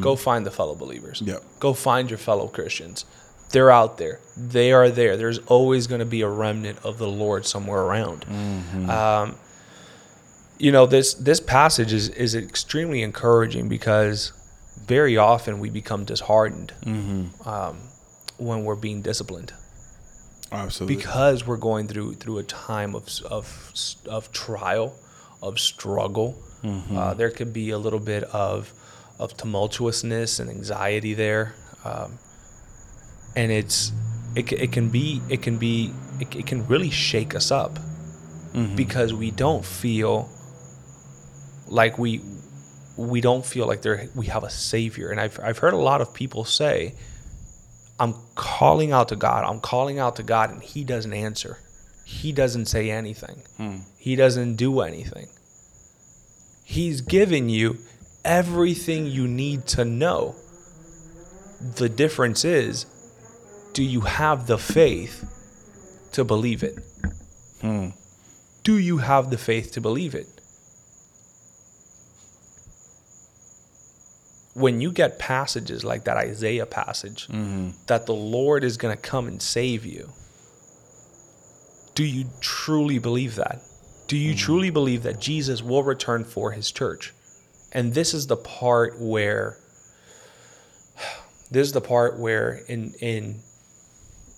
go find the fellow believers. Yep. Go find your fellow Christians. They're out there. They are there. There's always going to be a remnant of the Lord somewhere around. Um, you know this this passage is is extremely encouraging because very often we become disheartened um, when we're being disciplined. Absolutely. because we're going through through a time of of of trial, of struggle. Uh, there could be a little bit of of tumultuousness and anxiety there, um, and it's it, it can be it can be it, it can really shake us up because we don't feel like we we don't feel like there we have a savior and I've I've heard a lot of people say I'm calling out to God. I'm calling out to God, and He doesn't answer. He doesn't say anything. Hmm. He doesn't do anything. He's given you everything you need to know. The difference is do you have the faith to believe it? Hmm. Do you have the faith to believe it? When you get passages like that Isaiah passage mm-hmm. that the Lord is going to come and save you, do you truly believe that? Do you mm-hmm. truly believe that Jesus will return for his church? And this is the part where (sighs) this is the part where in in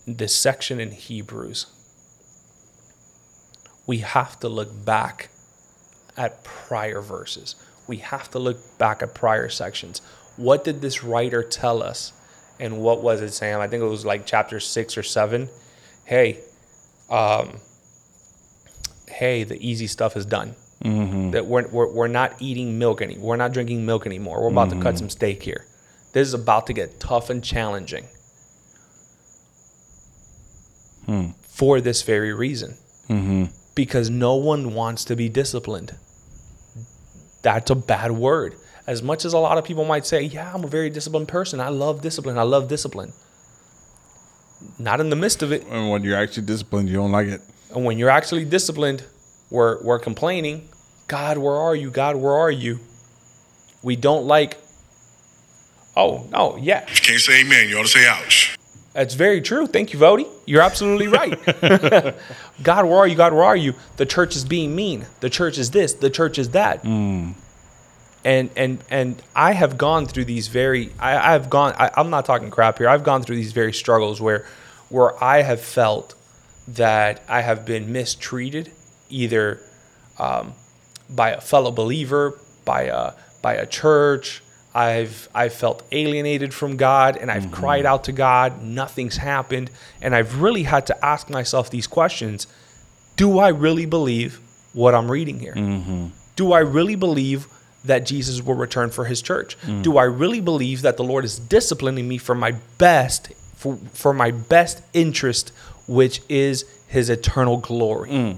this section in Hebrews we have to look back at prior verses. We have to look back at prior sections. What did this writer tell us? And what was it, Sam? I think it was like chapter six or seven. Hey, um, hey, the easy stuff is done. Mm-hmm. That we're, we're, we're not eating milk any. We're not drinking milk anymore. We're about to cut mm-hmm. some steak here. This is about to get tough and challenging. Hmm. For this very reason. Mm-hmm. Because no one wants to be disciplined. That's a bad word. As much as a lot of people might say, yeah, I'm a very disciplined person. I love discipline. I love discipline. Not in the midst of it. And when you're actually disciplined, you don't like it. And when you're actually disciplined, we're, we're complaining, God, where are you? God, where are you? We don't like, oh, no, yeah, You can't say amen. You ought to say ouch. That's very true. Thank you, Vody. You're absolutely right. (laughs) God, where are you? God, where are you? The church is being mean. The church is this. The church is that. And and and I have gone through these very. I, I've gone. I, I'm not talking crap here. I've gone through these very struggles where where I have felt that I have been mistreated, either um, by a fellow believer, by a by a church. I've I've felt alienated from God, and I've cried mm-hmm. out to God. Nothing's happened, and I've really had to ask myself these questions: Do I really believe what I'm reading here? Mm-hmm. Do I really believe that Jesus will return for His church? Mm. Do I really believe that the Lord is disciplining me for my best, for, for my best interest, which is His eternal glory? Mm.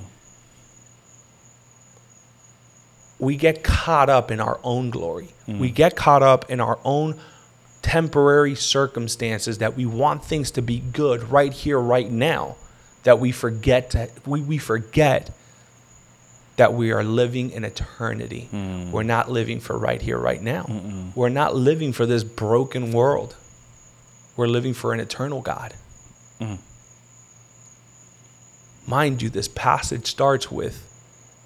We get caught up in our own glory. We get caught up in our own temporary circumstances that we want things to be good right here, right now, that we forget to, we, we forget that we are living in eternity. Hmm. We're not living for right here, right now. We're not living for this broken world. We're living for an eternal God. Mm. Mind you, this passage starts with,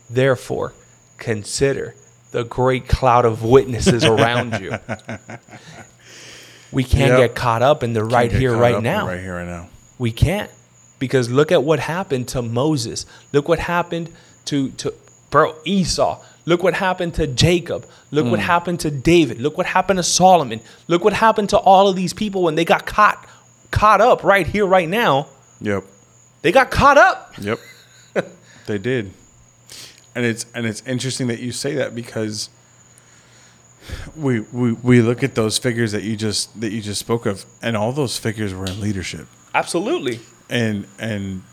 therefore, consider the great cloud of witnesses around you. We can't Yep. get caught up in the right here, right now. Right here, right now. We can't. Because look at what happened to Moses. Look what happened to, to bro Esau. Look what happened to Jacob. Look what mm. happened to David. Look what happened to Solomon. Look what happened to all of these people when they got caught caught up right here, right now. Yep. They got caught up. Yep. (laughs) they did. And it's and it's interesting that you say that because we, we we look at those figures that you just that you just spoke of and all those figures were in leadership. Absolutely. And and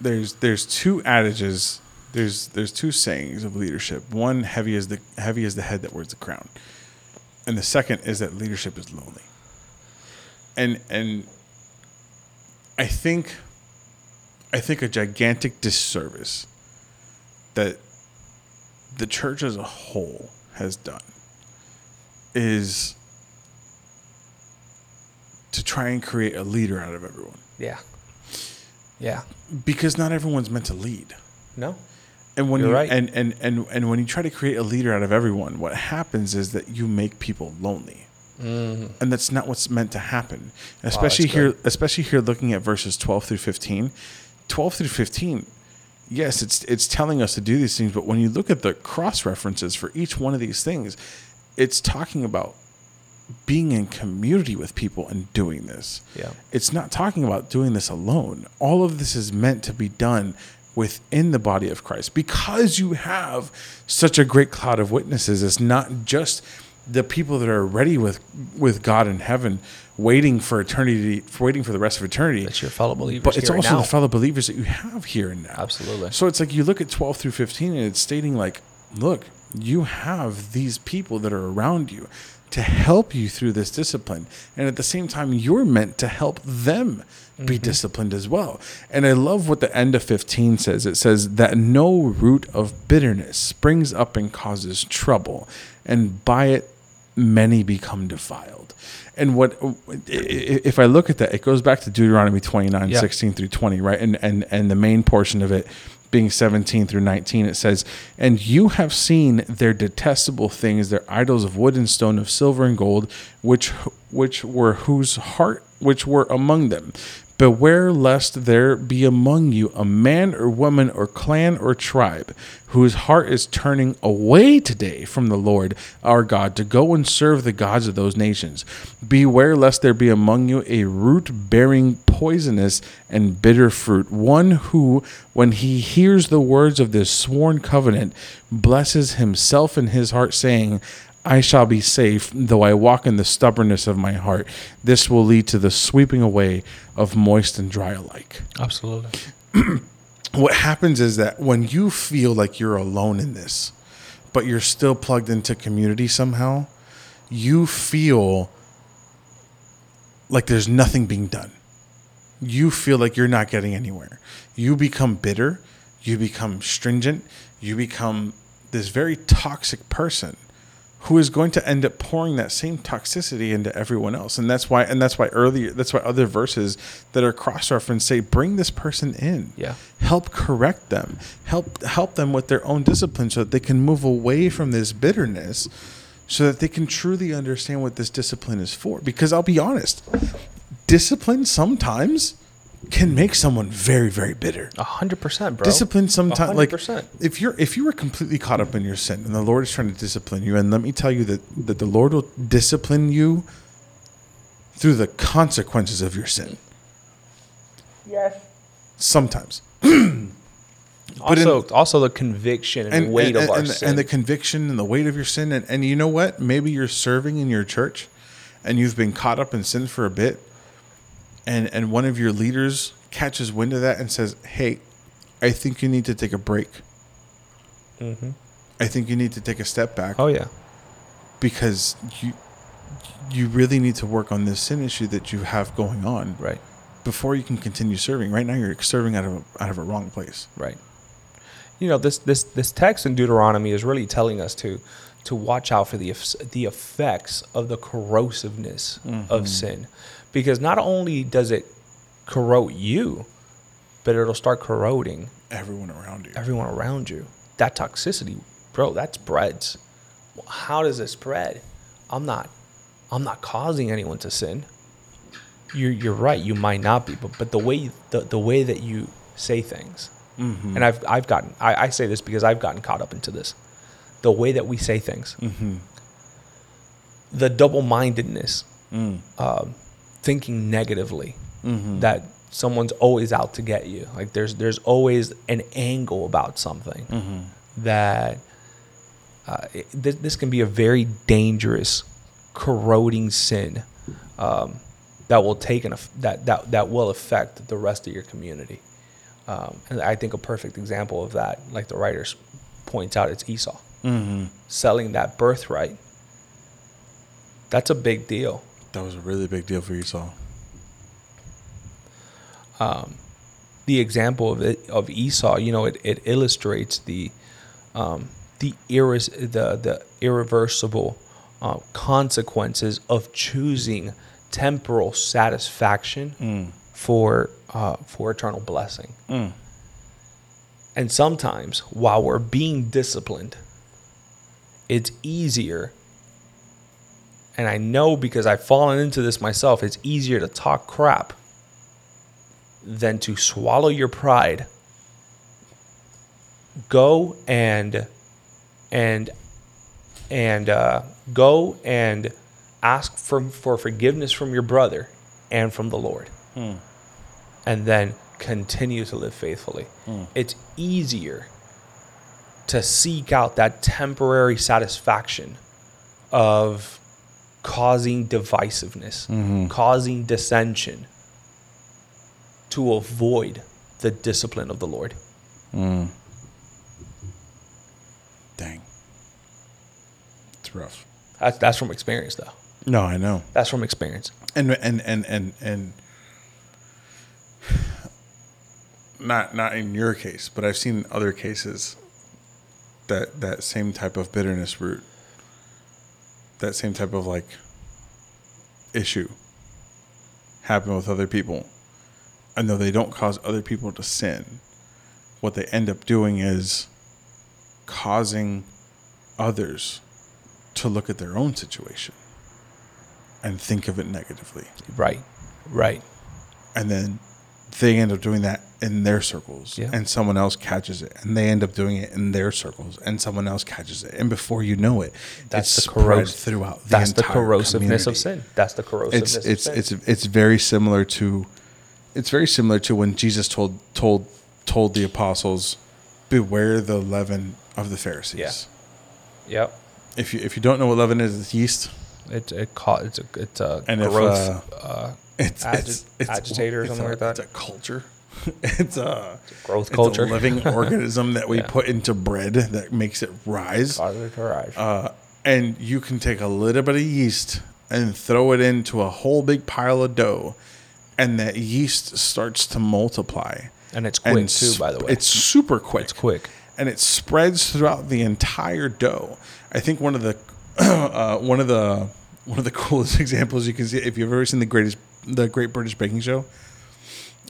there's there's two adages there's there's two sayings of leadership. One heavy is the heavy is the head that wears the crown. And the second is that leadership is lonely. And and I think I think a gigantic disservice that the church as a whole has done is to try and create a leader out of everyone Yeah. Yeah. because not everyone's meant to lead. No. And when You're you right. and, and, and, and when you try to create a leader out of everyone, what happens is that you make people lonely. Mm-hmm. And that's not what's meant to happen. Especially that's here especially here looking at verses 12 through 15. 12 through 15 yes, it's it's telling us to do these things, but when you look at the cross references for each one of these things, it's talking about being in community with people and doing this. Yeah. It's not talking about doing this alone. All of this is meant to be done within the body of Christ because you have such a great cloud of witnesses. It's not just the people that are ready with with God in heaven, waiting for eternity, for waiting for the rest of eternity. It's your fellow believers. But it's also now. the fellow believers that you have here and now. Absolutely. So it's like you look at 12 through 15 and it's stating like, look, you have these people that are around you to help you through this discipline. And at the same time, you're meant to help them be mm-hmm. disciplined as well. And I love what the end of 15 says. It says that no root of bitterness springs up and causes trouble, and by it many become defiled. And what if I look at that, it goes back to Deuteronomy 29, Yeah. 16 through 20, right? And and and the main portion of it being 17 through 19, it says, And you have seen their detestable things, their idols of wood and stone, of silver and gold, which which were whose heart which were among them. Beware lest there be among you a man or woman or clan or tribe whose heart is turning away today from the Lord our God to go and serve the gods of those nations. Beware lest there be among you a root bearing poisonous and bitter fruit, one who, when he hears the words of this sworn covenant, blesses himself in his heart, saying, I shall be safe, though I walk in the stubbornness of my heart. This will lead to the sweeping away of moist and dry alike. Absolutely. (clears throat) What happens is that when you feel like you're alone in this, but you're still plugged into community somehow, you feel like there's nothing being done. You feel like you're not getting anywhere. You become bitter, you become stringent, you become this very toxic person who is going to end up pouring that same toxicity into everyone else. And that's why and that's why earlier that's why other verses that are cross referenced say bring this person in. Yeah. Help correct them. Help help them with their own discipline so that they can move away from this bitterness so that they can truly understand what this discipline is for. Because I'll be honest, discipline sometimes can make someone very, very bitter. A hundred percent, bro. Discipline sometimes like 100%. if you're if you were completely caught up in your sin and the Lord is trying to discipline you, and let me tell you that that the Lord will discipline you through the consequences of your sin. Yes. Sometimes. (clears throat) in- Also, also the conviction and, weight of our and, sin. and the conviction and the weight of your sin. And, and you know what? Maybe you're serving in your church and you've been caught up in sin for a bit. And, and one of your leaders catches wind of that and says, Hey, I think you need to take a break. Mm-hmm. I think you need to take a step back oh yeah. because you you really need to work on this sin issue that you have going on Right. before you can continue serving. Right now, you're serving out of a, out of a wrong place. Right. You know this this this text in Deuteronomy is really telling us to to watch out for the the effects of the corrosiveness of mm-hmm. sin, because not only does it corrode you, but it'll start corroding Everyone around you. everyone around you. That toxicity, bro, that spreads. How does it spread? I'm not I'm not causing anyone to sin. You're you're right, you might not be, but but the way the, the way that you say things. Mm-hmm. And I've I've gotten I, I say this because I've gotten caught up into this. The way that we say things. Mm-hmm. The double mindedness. Mm. Um, thinking negatively. That someone's always out to get you. Like there's there's always an angle about something that uh, it, this, this can be a very dangerous, corroding sin um, that will take an that that that will affect the rest of your community. Um, and I think a perfect example of that, like the writers points out, it's Esau selling that birthright. That's a big deal. That was a really big deal for Esau. the example of it, of Esau, you know, it, it illustrates the um, the irres- the the irreversible uh, consequences of choosing temporal satisfaction for uh, for eternal blessing. And sometimes, while we're being disciplined, it's easier. And I know because I've fallen into this myself, it's easier to talk crap than to swallow your pride. Go and and and uh, go and ask for, for forgiveness from your brother and from the lord. And then continue to live faithfully. It's easier to seek out that temporary satisfaction of causing divisiveness mm-hmm. causing dissension to avoid the discipline of the Lord. Mm. Dang. It's rough. That's that's from experience, though. No, I know. That's from experience. And and and and and not not in your case, but I've seen other cases that that same type of bitterness root that same type of like issue happen with other people, and though they don't cause other people to sin, what they end up doing is causing others to look at their own situation and think of it negatively. Right. Right. And then they end up doing that in their circles Yeah. and someone else catches it and they end up doing it in their circles and someone else catches it and before you know it That's it's the spread corros- throughout the That's the corrosiveness of sin. That's the corrosiveness it's of it's sin. it's it's very similar to it's very similar to when Jesus told told told the apostles beware the leaven of the Pharisees. yep. If you if you don't know what leaven is, it's yeast. It it ca- it's a it's a And if, growth uh, uh, It's, Agi- it's, it's agitator or it's something a, like that. It's a culture. (laughs) it's a growth it's culture. a living (laughs) organism that we Yeah. put into bread that makes it rise. Positive courage. Uh, and you can take a little bit of yeast and throw it into a whole big pile of dough, and that yeast starts to multiply. and it's quick and too, by the way. It's super quick. It's quick. and it spreads throughout the entire dough. I think one of the (coughs) uh, one of the one of the (laughs) coolest examples you can see if you've ever seen the greatest the Great British Baking Show.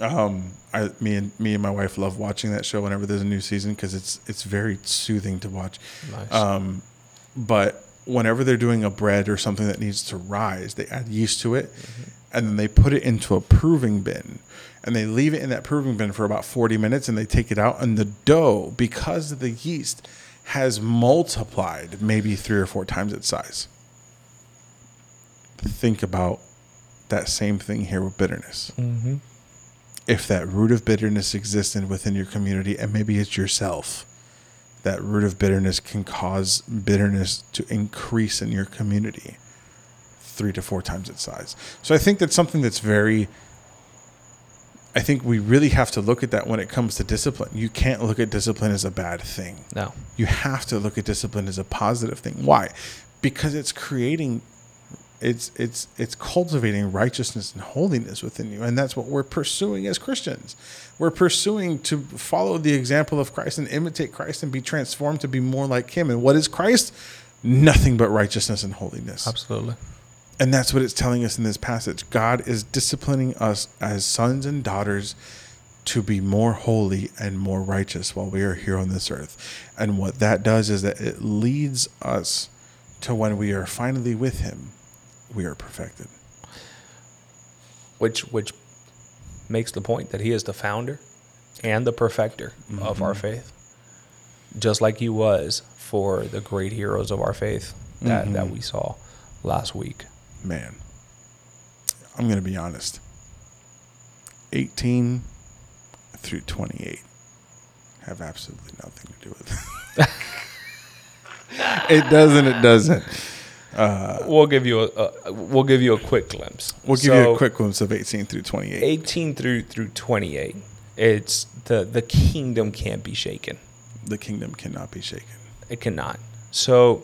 Um, I me and me and my wife love watching that show whenever there's a new season because it's it's very soothing to watch. Nice. Um, but whenever they're doing a bread or something that needs to rise, they add yeast to it, and then they put it into a proving bin, and they leave it in that proving bin for about forty minutes, and they take it out, and the dough, because of the yeast has multiplied maybe three or four times its size. Think about that same thing here with bitterness. mm-hmm. If that root of bitterness exists in within your community, and maybe it's yourself, that root of bitterness can cause bitterness to increase in your community three to four times its size. So I think that's something that's very I think we really have to look at that when it comes to discipline. You can't look at discipline as a bad thing. No. You have to look at discipline as a positive thing. Why? Because it's creating it's it's it's cultivating righteousness and holiness within you and that's what we're pursuing as Christians. We're pursuing to follow the example of Christ and imitate Christ and be transformed to be more like him. And what is Christ? Nothing but righteousness and holiness. Absolutely. And that's what it's telling us in this passage. God is disciplining us as sons and daughters to be more holy and more righteous while we are here on this earth. And what that does is that it leads us to when we are finally with Him, we are perfected. Which which makes the point that he is the founder and the perfecter of our mm-hmm. faith. Just like he was for the great heroes of our faith that, that mm-hmm. we saw last week. Man, I'm going to be honest. 18 through 28 have absolutely nothing to do with it. (laughs) it doesn't, it doesn't. We'll give you a, we'll give you a quick glimpse. We'll give you a quick glimpse of 18 through 28. 18 through through 28. It's the the kingdom can't be shaken. The kingdom cannot be shaken. It cannot. So,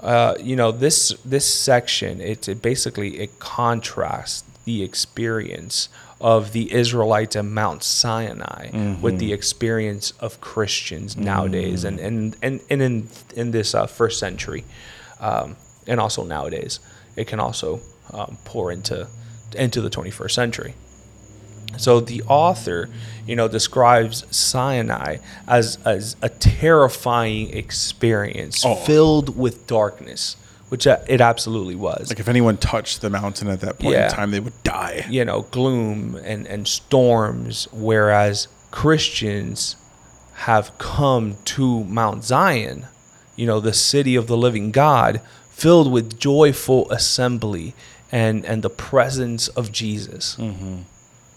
uh, you know this this section it, it basically it contrasts the experience of the Israelites at Mount Sinai with the experience of Christians nowadays, and and and, and in in this uh, first century, um, and also nowadays, it can also um, pour into into the 21st century. So the author, you know, describes Sinai as, as a terrifying experience Oh. filled with darkness, which it absolutely was. Like if anyone touched the mountain at that point Yeah. in time, they would die. you know, gloom and, and storms, whereas Christians have come to Mount Zion, you know, the city of the living God, filled with joyful assembly and, and the presence of Jesus.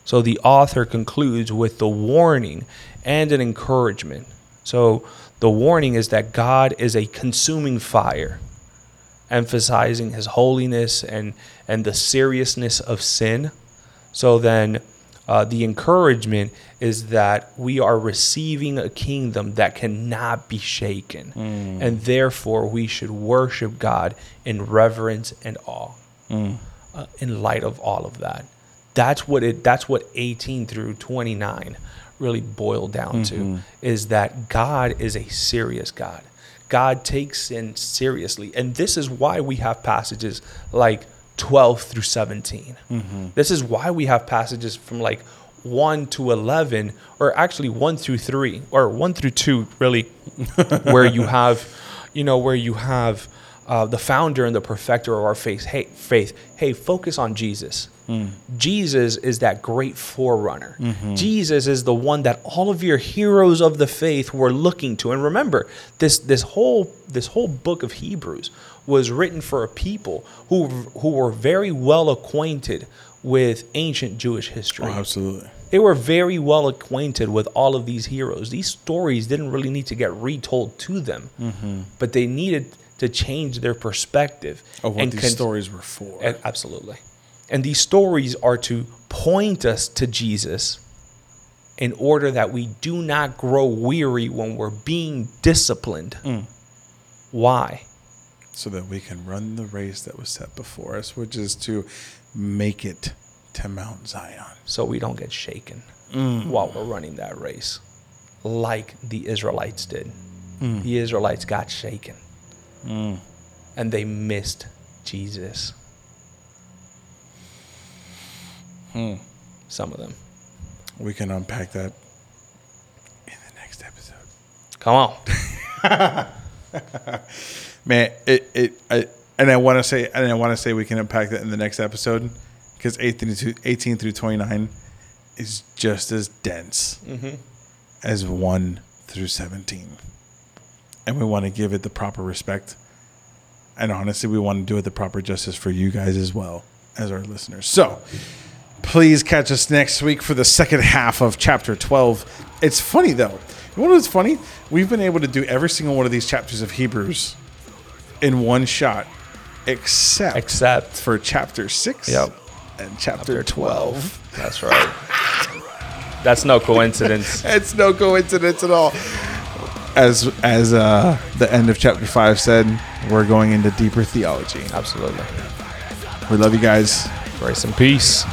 So the author concludes with the warning and an encouragement. So the warning is that God is a consuming fire, emphasizing his holiness and, and the seriousness of sin. So then uh, the encouragement is that we are receiving a kingdom that cannot be shaken. Mm. And therefore, we should worship God in reverence and awe mm. uh, in light of all of that. That's what it. That's what 18 through 29 really boil down to mm-hmm. is that God is a serious God. God takes sin seriously. And this is why we have passages like 12 through 17. Mm-hmm. This is why we have passages from like 1 to 11, or actually 1 through 3, or 1 through 2, really, (laughs) where you have, you know, where you have uh, the founder and the perfecter of our faith. Hey, faith. Hey, focus on Jesus. Jesus is that great forerunner. Jesus is the one that all of your heroes of the faith were looking to. And remember, this this whole this whole book of Hebrews was written for a people who who were very well acquainted with ancient Jewish history. Oh, absolutely. They were very well acquainted with all of these heroes. These stories didn't really need to get retold to them, mm-hmm. but they needed to change their perspective Of what and these con- stories were for. Absolutely. And these stories are to point us to Jesus in order that we do not grow weary when we're being disciplined. Mm. Why? so that we can run the race that was set before us, which is to make it to Mount Zion. So we don't get shaken mm. while we're running that race like the Israelites did. Mm. The Israelites got shaken mm. and they missed Jesus. Hmm. Some of them. We can unpack that in the next episode. Come on. (laughs) Man, it it I, and I want to say and I want to say we can unpack that in the next episode because 18 through 18 through 29 is just as dense mm-hmm. as 1 through 17. And we want to give it the proper respect. And honestly, we want to do it the proper justice for you guys as well as our listeners. So, please catch us next week for the second half of chapter 12. It's funny though. You know what's funny? We've been able to do every single one of these chapters of Hebrews in one shot, except, Except for chapter 6 Yep. and chapter 12. That's right. That's no coincidence. (laughs) It's no coincidence at all. As as uh, the end of chapter 5 said, we're going into deeper theology. Absolutely. We love you guys. Grace and peace.